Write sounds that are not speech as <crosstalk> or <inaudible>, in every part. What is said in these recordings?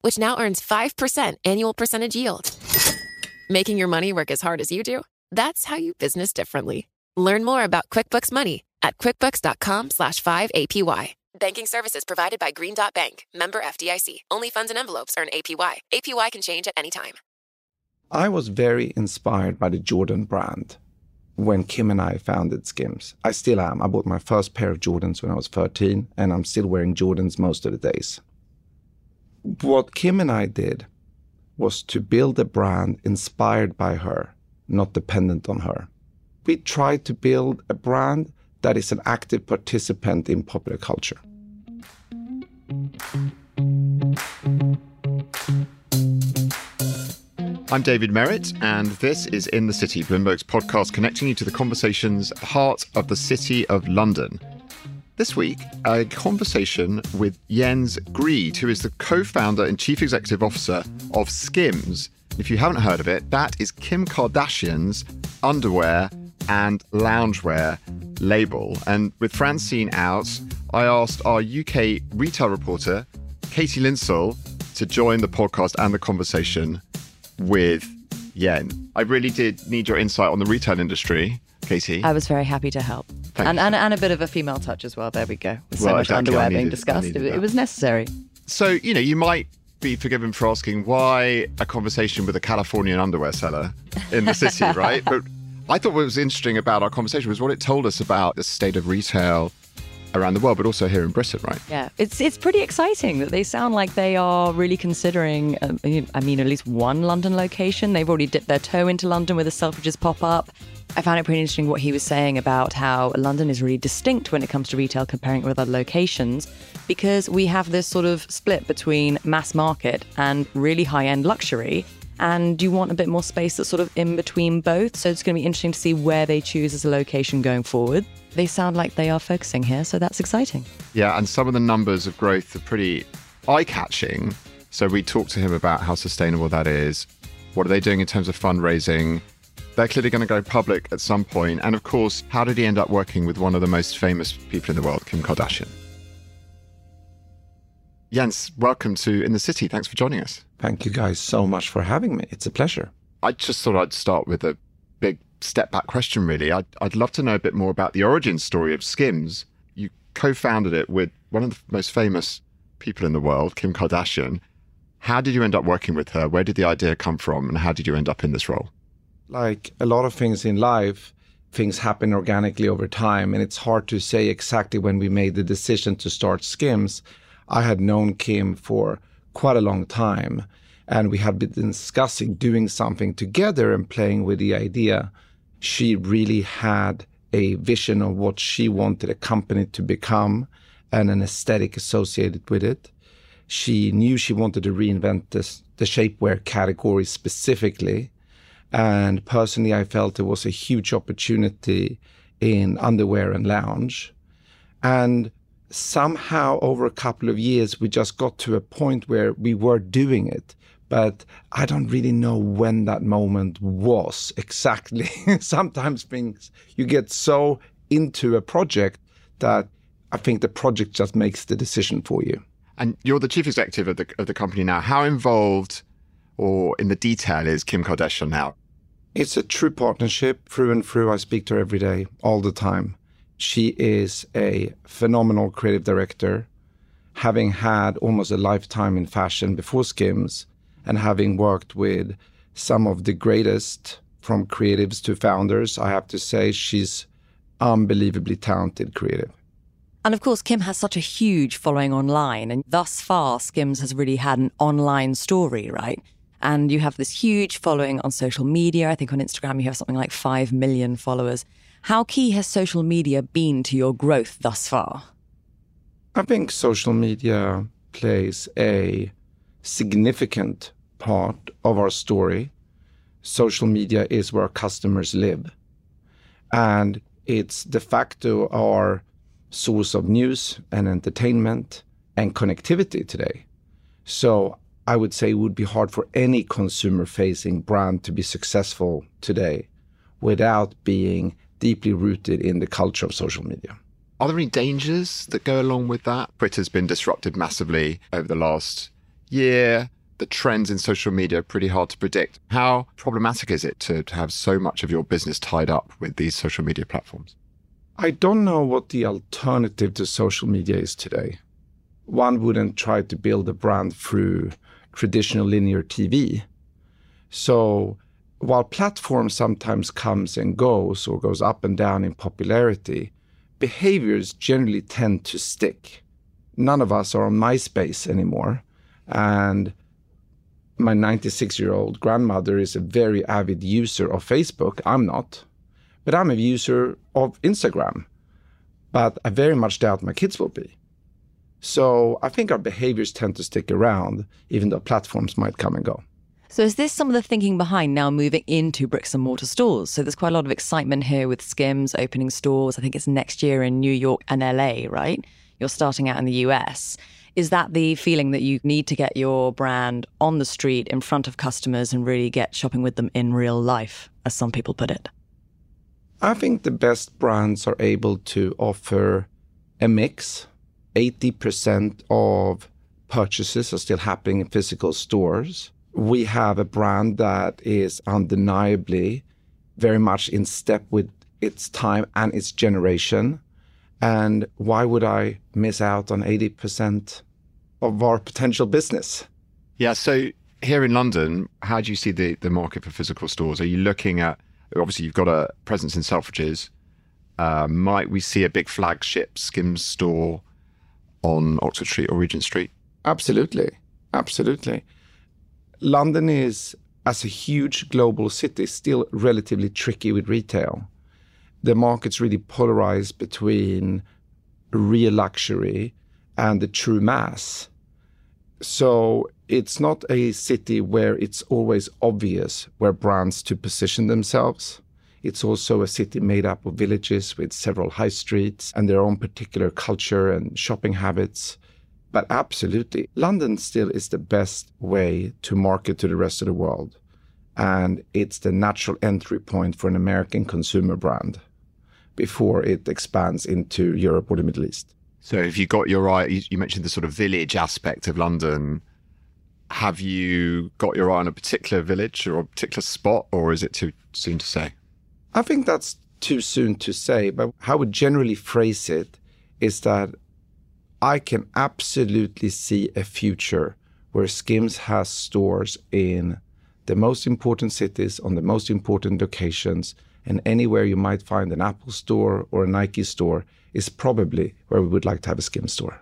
which now earns 5% annual percentage yield. Making your money work as hard as you do? That's how you business differently. Learn more about QuickBooks Money at quickbooks.com slash 5APY. Banking services provided by Green Dot Bank, member FDIC. Only funds and envelopes earn APY. APY can change at any time. I was very inspired by the Jordan brand when Kim and I founded Skims. I still am. I bought my first pair of Jordans when I was 13, and I'm still wearing Jordans most of the days. What Kim and I did was to build a brand inspired by her, not dependent on her. We tried to build a brand that is an active participant in popular culture. I'm David Merritt, and this is In the City, Bloomberg's podcast connecting you to the conversations at the heart of the City of London. This week, a conversation with Jens Grede, who is the co founder and chief executive officer of Skims. If you haven't heard of it, that is Kim Kardashian's underwear and loungewear label. And with Francine out, I asked our UK retail reporter, Katie Linsell, to join the podcast and the conversation with Yen. I really did need your insight on the retail industry, Katie. I was very happy to help. And, and, and a bit of a female touch as well. There we go. With so Well, much exactly. Underwear being needed- I discussed, it, it was necessary. So, you know, you might be forgiven for asking why a conversation with a Californian underwear seller in the city, <laughs> right? But I thought what was interesting about our conversation was what it told us about the state of retail around the world, but also here in Britain, right? Yeah, it's it's pretty exciting that they sound like they are really considering. Um, I mean, at least one London location. They've already dipped their toe into London with a Selfridges pop up. I found it pretty interesting what he was saying about how London is really distinct when it comes to retail comparing it with other locations because we have this sort of split between mass market and really high end luxury. And you want a bit more space that's sort of in between both. So it's going to be interesting to see where they choose as a location going forward. They sound like they are focusing here, so that's exciting. Yeah, and some of the numbers of growth are pretty eye catching. So we talked to him about how sustainable that is. What are they doing in terms of fundraising? They're clearly going to go public at some point. And of course, how did he end up working with one of the most famous people in the world, Kim Kardashian? Jens, welcome to In the City. Thanks for joining us. Thank you guys so much for having me. It's a pleasure. I just thought I'd start with a big step back question, really. I'd, I'd love to know a bit more about the origin story of Skims. You co founded it with one of the most famous people in the world, Kim Kardashian. How did you end up working with her? Where did the idea come from? And how did you end up in this role? Like a lot of things in life, things happen organically over time, and it's hard to say exactly when we made the decision to start Skims. I had known Kim for quite a long time, and we had been discussing doing something together and playing with the idea. She really had a vision of what she wanted a company to become and an aesthetic associated with it. She knew she wanted to reinvent this, the shapewear category specifically. And personally, I felt there was a huge opportunity in underwear and lounge. And somehow, over a couple of years, we just got to a point where we were doing it. But I don't really know when that moment was exactly. <laughs> Sometimes things, you get so into a project that I think the project just makes the decision for you. And you're the chief executive of the, of the company now. How involved or in the detail is Kim Kardashian now? It's a true partnership through and through. I speak to her every day, all the time. She is a phenomenal creative director, having had almost a lifetime in fashion before Skims and having worked with some of the greatest from creatives to founders. I have to say she's unbelievably talented creative. And of course, Kim has such a huge following online. And thus far, Skims has really had an online story, right? And you have this huge following on social media. I think on Instagram, you have something like 5 million followers. How key has social media been to your growth thus far? I think social media plays a significant part of our story. Social media is where customers live. And it's de facto our source of news and entertainment and connectivity today. So I would say it would be hard for any consumer facing brand to be successful today without being deeply rooted in the culture of social media. Are there any dangers that go along with that? Twitter's been disrupted massively over the last year. The trends in social media are pretty hard to predict. How problematic is it to, to have so much of your business tied up with these social media platforms? I don't know what the alternative to social media is today. One wouldn't try to build a brand through traditional linear TV. So while platform sometimes comes and goes or goes up and down in popularity, behaviors generally tend to stick. None of us are on MySpace anymore. And my 96 year old grandmother is a very avid user of Facebook. I'm not, but I'm a user of Instagram. But I very much doubt my kids will be. So I think our behaviors tend to stick around, even though platforms might come and go. So, is this some of the thinking behind now moving into bricks and mortar stores? So, there's quite a lot of excitement here with Skims opening stores. I think it's next year in New York and LA, right? You're starting out in the US. Is that the feeling that you need to get your brand on the street in front of customers and really get shopping with them in real life, as some people put it? I think the best brands are able to offer a mix. 80% of purchases are still happening in physical stores we have a brand that is undeniably very much in step with its time and its generation. And why would I miss out on 80% of our potential business? Yeah. So here in London, how do you see the, the market for physical stores? Are you looking at, obviously, you've got a presence in Selfridges. Uh, might we see a big flagship Skims store on Oxford Street or Regent Street? Absolutely. Absolutely. London is, as a huge global city, still relatively tricky with retail. The market's really polarized between real luxury and the true mass. So it's not a city where it's always obvious where brands to position themselves. It's also a city made up of villages with several high streets and their own particular culture and shopping habits. But absolutely, London still is the best way to market to the rest of the world. And it's the natural entry point for an American consumer brand before it expands into Europe or the Middle East. So, if you got your eye, you, mentioned the sort of village aspect of London. Have you got your eye on a particular village or a particular spot, or is it too soon to say? I think that's too soon to say, but how would generally phrase it is that I can absolutely see a future where Skims has stores in the most important cities on the most important locations and anywhere you might find an Apple store or a Nike store is probably where we would like to have a Skims store.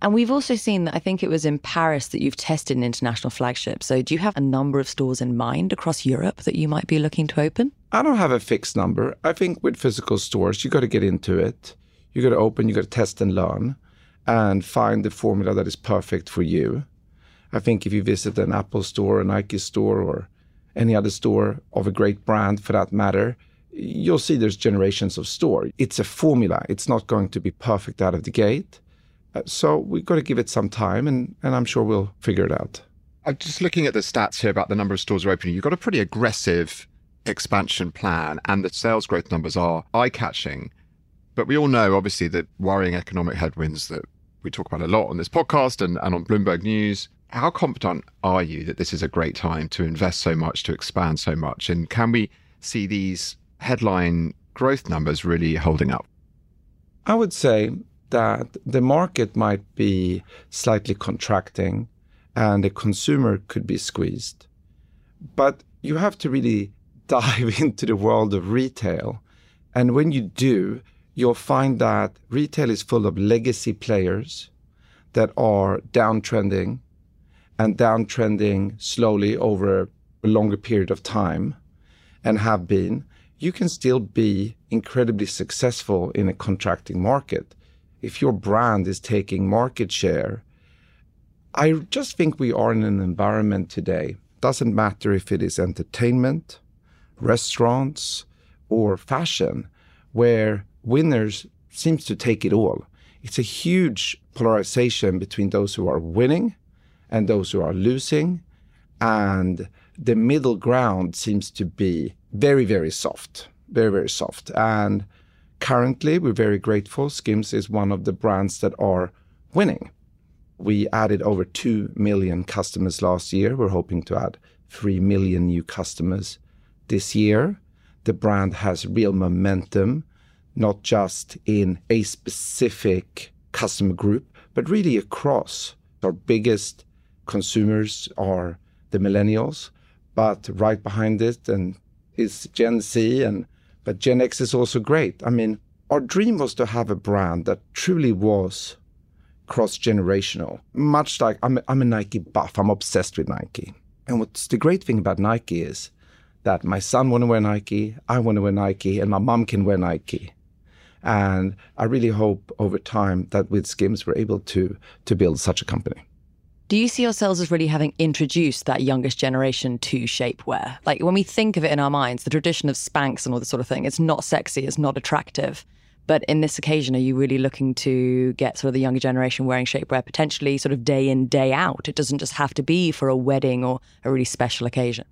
And we've also seen that I think it was in Paris that you've tested an international flagship. So do you have a number of stores in mind across Europe that you might be looking to open? I don't have a fixed number. I think with physical stores, you got to get into it. You got to open, you got to test and learn and find the formula that is perfect for you. I think if you visit an Apple store, a Nike store, or any other store of a great brand for that matter, you'll see there's generations of store. It's a formula. It's not going to be perfect out of the gate. Uh, so we've got to give it some time, and, and I'm sure we'll figure it out. I'm just looking at the stats here about the number of stores are opening. You've got a pretty aggressive expansion plan, and the sales growth numbers are eye catching. But we all know, obviously, that worrying economic headwinds that we talk about a lot on this podcast and, and on Bloomberg News. How confident are you that this is a great time to invest so much, to expand so much? And can we see these headline growth numbers really holding up? I would say that the market might be slightly contracting and the consumer could be squeezed. But you have to really <laughs> dive into the world of retail. And when you do, you'll find that retail is full of legacy players that are downtrending and downtrending slowly over a longer period of time and have been, you can still be incredibly successful in a contracting market. If your brand is taking market share, I just think we are in an environment today Doesn't matter if it is entertainment, restaurants, or fashion, where winners seems to take it all. It's a huge polarization between those who are winning and those who are losing. And the middle ground seems to be very, very soft, very, very soft. And currently, we're very grateful. Skims is one of the brands that are winning. We added over 2 million customers last year. We're hoping to add 3 million new customers this year. The brand has real momentum, not just in a specific customer group, but really across. Our biggest consumers are the millennials, but right behind it and is Gen Z and but Gen X is also great. I mean, our dream was to have a brand that truly was cross generational. Much like I'm, I'm a Nike buff, I'm obsessed with Nike. And what's the great thing about Nike is that my son want to wear Nike, I want to wear Nike, and my mom can wear Nike. And I really hope over time that with Skims we're able to to build such a company. Do you see yourselves as really having introduced that youngest generation to shapewear? Like when we think of it in our minds, the tradition of Spanx and all this sort of thing, it's not sexy, it's not attractive. But in this occasion, are you really looking to get sort of the younger generation wearing shapewear potentially sort of day in, day out? It doesn't just have to be for a wedding or a really special occasion.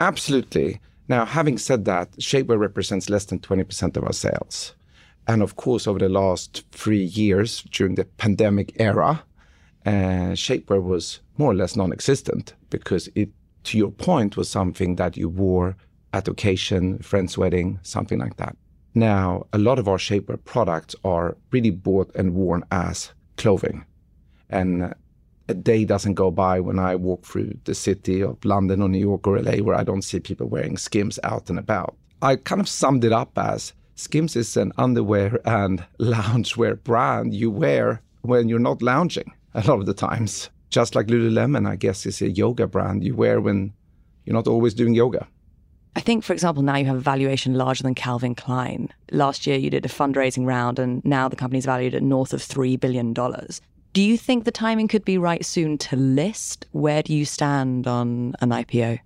Absolutely. Now, having said that, shapewear represents less than 20% of our sales. And of course, over the last three years during the pandemic era, uh, shapewear was more or less non-existent because it, to your point, was something that you wore at occasion, friend's wedding, something like that. Now, a lot of our shapewear products are really bought and worn as clothing. And a day doesn't go by when I walk through the city of London or New York or LA where I don't see people wearing Skims out and about. I kind of summed it up as Skims is an underwear and <laughs> loungewear brand you wear when you're not lounging a lot of the times. Just like Lululemon, I guess, is a yoga brand you wear when you're not always doing yoga. I think, for example, now you have a valuation larger than Calvin Klein. Last year, you did a fundraising round, and now the company's valued at north of $3 billion. Do you think the timing could be right soon to list? Where do you stand on an IPO?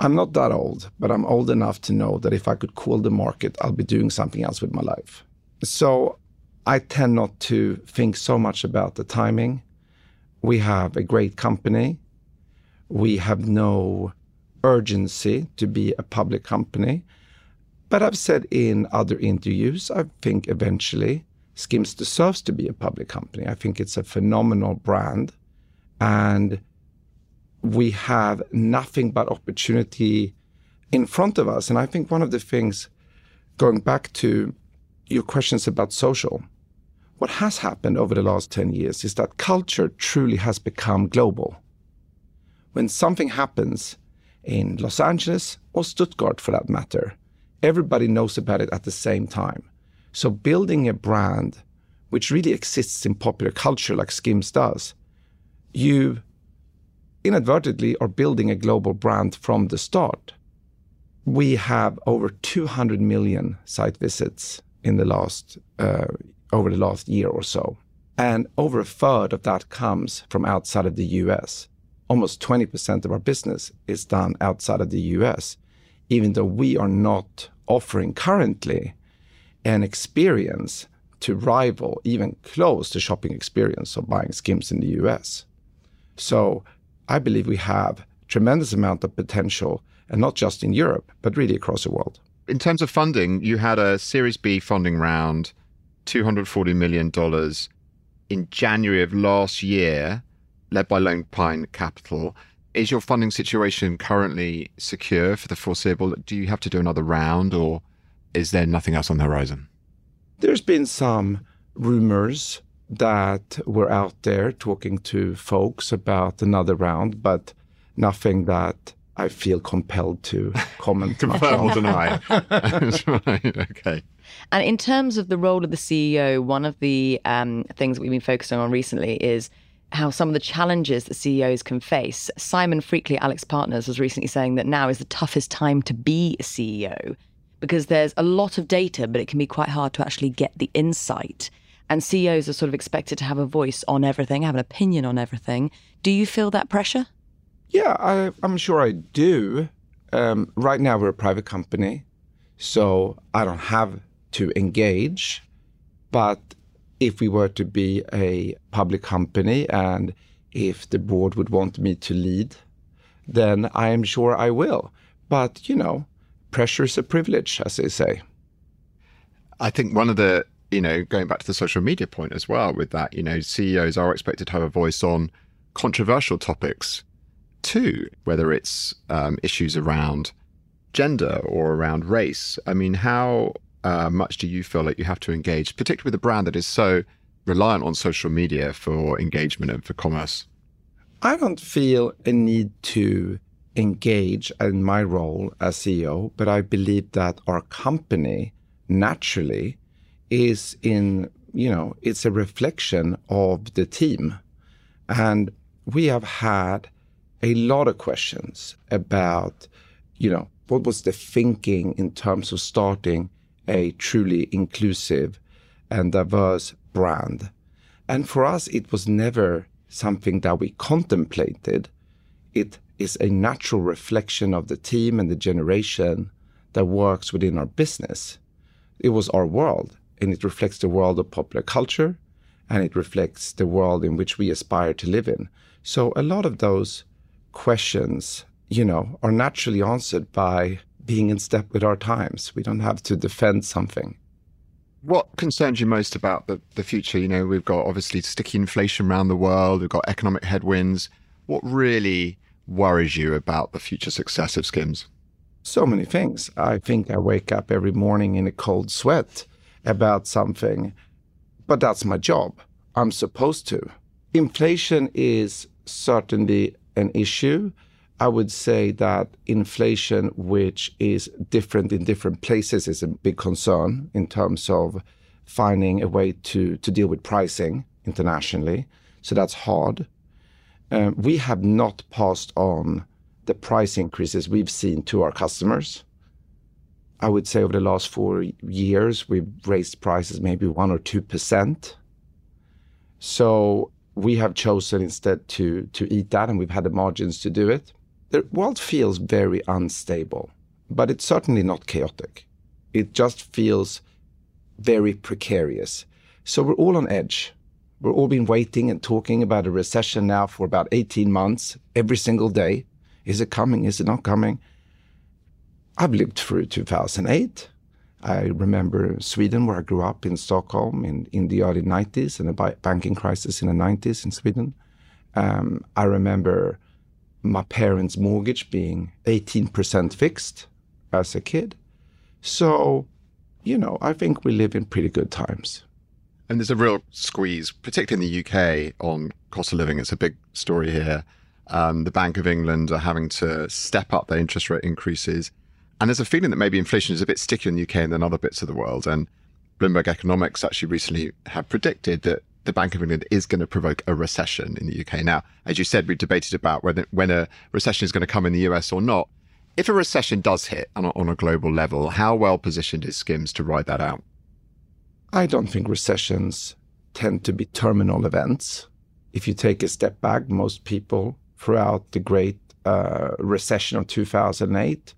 I'm not that old, but I'm old enough to know that if I could call the market, I'll be doing something else with my life. So I tend not to think so much about the timing. We have a great company. We have no urgency to be a public company. But I've said in other interviews, I think eventually Skims deserves to be a public company. I think it's a phenomenal brand. And we have nothing but opportunity in front of us. And I think one of the things, going back to your questions about social, what has happened over the last 10 years is that culture truly has become global. When something happens in Los Angeles or Stuttgart for that matter, everybody knows about it at the same time. So building a brand which really exists in popular culture like Skims does, you inadvertently are building a global brand from the start. We have over 200 million site visits in the last uh, over the last year or so. And over a third of that comes from outside of the US. Almost 20% of our business is done outside of the US, even though we are not offering currently an experience to rival, even close to shopping experience of buying skims in the US. So I believe we have tremendous amount of potential, and not just in Europe, but really across the world. In terms of funding, you had a Series B funding round $240 million in January of last year, led by Lone Pine Capital. Is your funding situation currently secure for the foreseeable? Do you have to do another round or is there nothing else on the horizon? There's been some rumors that we're out there talking to folks about another round, but nothing that I feel compelled to comment <laughs> Confirm or deny. <laughs> <laughs> right. Okay. And in terms of the role of the CEO, one of the um, things that we've been focusing on recently is how some of the challenges that CEOs can face. Simon Freakley, AlixPartners, was recently saying that now is the toughest time to be a CEO because there's a lot of data, but it can be quite hard to actually get the insight. And CEOs are sort of expected to have a voice on everything, have an opinion on everything. Do you feel that pressure? Yeah, I, am sure I do. Um, right now, we're a private company, so I don't have to engage. But if we were to be a public company and if the board would want me to lead, then I am sure I will. But, you know, pressure is a privilege, as they say. I think one of the, you know, going back to the social media point as well, with that, you know, CEOs are expected to have a voice on controversial topics too, whether it's um, issues around gender or around race. I mean, how uh, much do you feel like you have to engage, particularly with a brand that is so reliant on social media for engagement and for commerce? I don't feel a need to engage in my role as CEO, but I believe that our company naturally is in, you know, it's a reflection of the team. And we have had a lot of questions about, you know, what was the thinking in terms of starting a truly inclusive and diverse brand. And for us, it was never something that we contemplated. It is a natural reflection of the team and the generation that works within our business. It was our world, and it reflects the world of popular culture, and it reflects the world in which we aspire to live in. So a lot of those questions, you know, are naturally answered by being in step with our times. We don't have to defend something. What concerns you most about the, the future? You know, we've got obviously sticky inflation around the world, we've got economic headwinds. What really worries you about the future success of Skims? So many things. I think I wake up every morning in a cold sweat about something, but that's my job. I'm supposed to. Inflation is certainly an issue. I would say that inflation, which is different in different places, is a big concern in terms of finding a way to, to deal with pricing internationally. So that's hard. Um, we have not passed on the price increases we've seen to our customers. I would say over the last four years, we've raised prices maybe one or two percent. So we have chosen instead to to eat that, and we've had the margins to do it. The world feels very unstable, but it's certainly not chaotic. It just feels very precarious. So we're all on edge. We're all been waiting and talking about a recession now for about 18 months, every single day. Is it coming? Is it not coming? I've lived through 2008. I remember Sweden, where I grew up in Stockholm in, in the early 90s and a banking crisis in the 90s in Sweden. Um, I remember my parents' mortgage being 18% fixed as a kid. So, you know, I think we live in pretty good times. And there's a real squeeze, particularly in the UK, on cost of living. It's a big story here. Um, the Bank of England are having to step up their interest rate increases. And there's a feeling that maybe inflation is a bit stickier in the UK than other bits of the world. And Bloomberg Economics actually recently have predicted that the Bank of England is going to provoke a recession in the UK. Now, as you said, we debated about whether when a recession is going to come in the US or not. If a recession does hit on a, on a global level, how well positioned is Skims to ride that out? I don't think recessions tend to be terminal events. If you take a step back, most people throughout the great uh, recession of 2008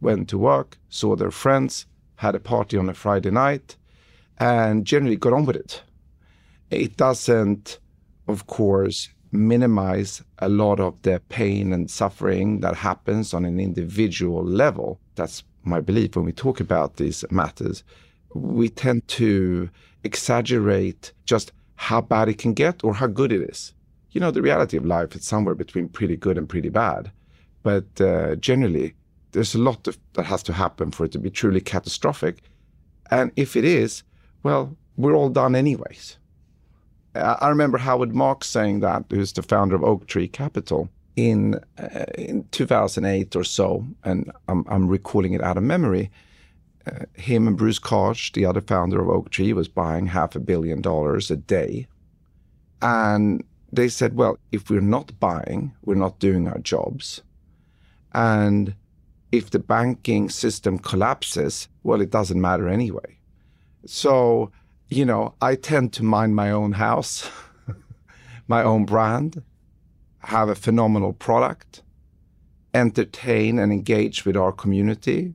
went to work, saw their friends, had a party on a Friday night, and generally got on with it. It doesn't, of course, minimize a lot of the pain and suffering that happens on an individual level. That's my belief when we talk about these matters. We tend to exaggerate just how bad it can get or how good it is. You know, the reality of life is somewhere between pretty good and pretty bad. But uh, generally, there's a lot of, that has to happen for it to be truly catastrophic. And if it is, well, we're all done anyways. I remember Howard Marks saying that, who's the founder of Oaktree Capital, in uh, in 2008 or so, and I'm, I'm recalling it out of memory. Uh, him and Bruce Karsh, the other founder of Oaktree, was buying half a billion dollars a day, and they said, "Well, if we're not buying, we're not doing our jobs, and if the banking system collapses, well, it doesn't matter anyway. So, you know, I tend to mind my own house, <laughs> my own brand, have a phenomenal product, entertain and engage with our community,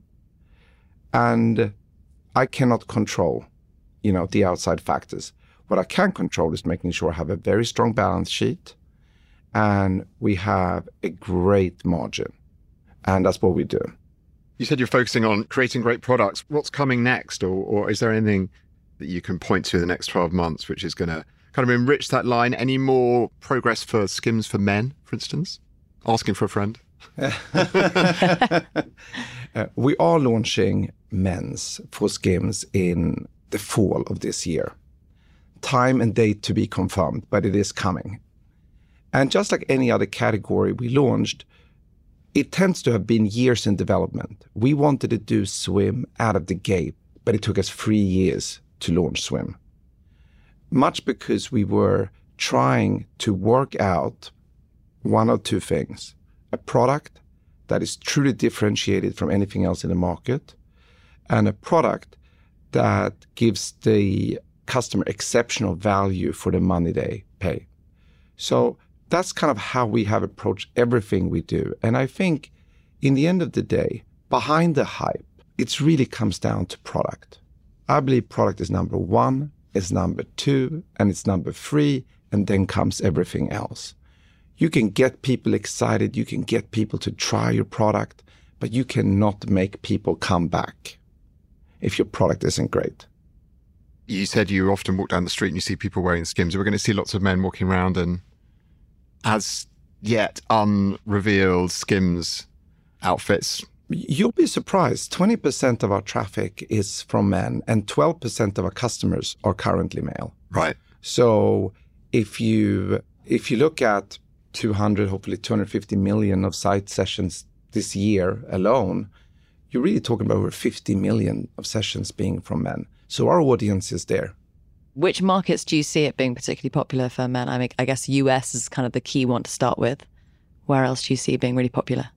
and I cannot control, you know, the outside factors. What I can control is making sure I have a very strong balance sheet and we have a great margin. And that's what we do. You said you're focusing on creating great products. What's coming next? Or, or is there anything that you can point to in the next 12 months which is going to kind of enrich that line? Any more progress for Skims for Men, for instance? Asking for a friend? <laughs> uh, we are launching men's for Skims in the fall of this year. Time and date to be confirmed, but it is coming. And just like any other category we launched, it tends to have been years in development. We wanted to do swim out of the gate, but it took us three years to launch swim. Much because we were trying to work out one or two things a product that is truly differentiated from anything else in the market, and a product that gives the customer exceptional value for the money they pay. So that's kind of how we have approached everything we do. And I think in the end of the day, behind the hype, it really comes down to product. I believe product is number one, is number two, and it's number three, and then comes everything else. You can get people excited, you can get people to try your product, but you cannot make people come back if your product isn't great. You said you often walk down the street and you see people wearing skims. We're going to see lots of men walking around and as yet unrevealed Skims outfits? You'll be surprised. 20% of our traffic is from men, and 12% of our customers are currently male. Right. So if you if you look at 200, hopefully 250 million of site sessions this year alone, you're really talking about over 50 million of sessions being from men. So our audience is there. Which markets do you see it being particularly popular for men? I mean, I guess US is kind of the key one to start with. Where else do you see it being really popular?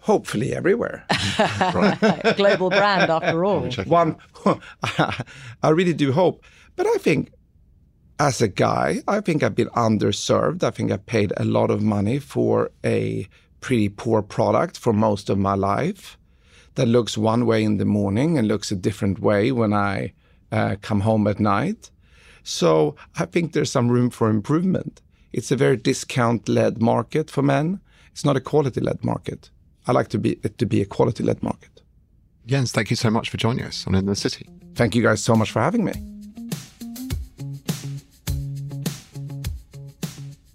Hopefully everywhere. <laughs> Global brand after all. One, <laughs> I really do hope. But I think as a guy, I think I've been underserved. I think I paid a lot of money for a pretty poor product for most of my life that looks one way in the morning and looks a different way when I uh, come home at night. So I think there's some room for improvement. It's a very discount led market for men. It's not a quality led market. I like to be it to be a quality led market. Jens, thank you so much for joining us on In the City. Thank you guys so much for having me.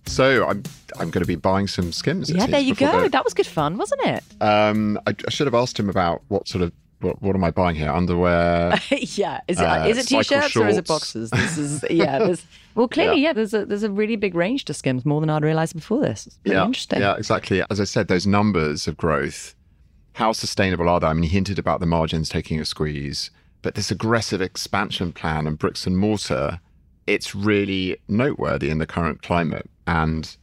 So I'm I'm going to be buying some skims. Yeah, there you go. The... That was good fun, wasn't it? Um, I, I, should have asked him about what sort of what, what am I buying here? Underwear? <laughs> yeah. Is it, uh, is it t-shirts or is it boxes? This is yeah. <laughs> There's, well, clearly, yeah. yeah. There's a there's a really big range to Skims, more than I'd realised before this. It's yeah, interesting. Yeah, exactly. As I said, those numbers of growth, how sustainable are they? I mean, he hinted about the margins taking a squeeze, but this aggressive expansion plan and bricks and mortar, it's really noteworthy in the current climate. And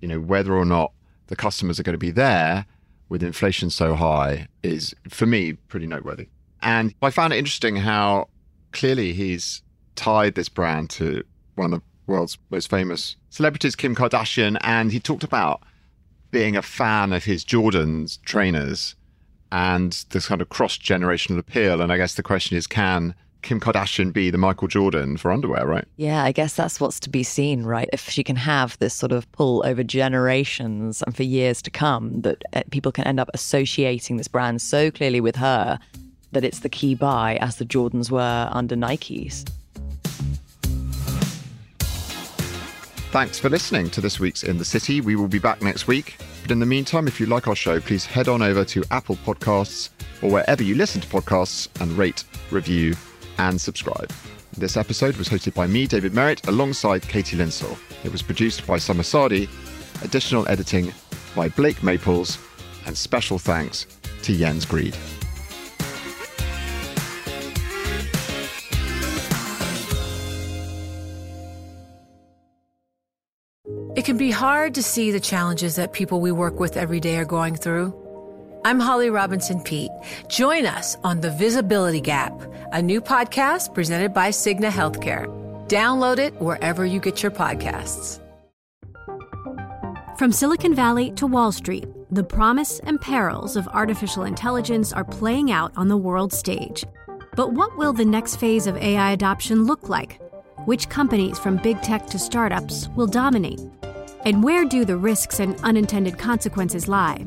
you know whether or not the customers are going to be there with inflation so high is, for me, pretty noteworthy. And I found it interesting how clearly he's tied this brand to one of the world's most famous celebrities, Kim Kardashian. And he talked about being a fan of his Jordan's trainers and this kind of cross generational appeal. And I guess the question is can Kim Kardashian be the Michael Jordan for underwear, right? Yeah, I guess that's what's to be seen, right? If she can have this sort of pull over generations and for years to come, that uh, people can end up associating this brand so clearly with her that it's the key buy as the Jordans were under Nike's. Thanks for listening to this week's In the City. We will be back next week. But in the meantime, if you like our show, please head on over to Apple Podcasts or wherever you listen to podcasts and rate, review, and subscribe. This episode was hosted by me, David Merritt, alongside Katie Linsell. It was produced by Summer Sadi, additional editing by Blake Maples, and special thanks to Jens Grede. It can be hard to see the challenges that people we work with every day are going through. I'm Holly Robinson Peete. Join us on The Visibility Gap, a new podcast presented by Cigna Healthcare. Download it wherever you get your podcasts. From Silicon Valley to Wall Street, the promise and perils of artificial intelligence are playing out on the world stage. But what will the next phase of AI adoption look like? Which companies, from big tech to startups, will dominate? And where do the risks and unintended consequences lie?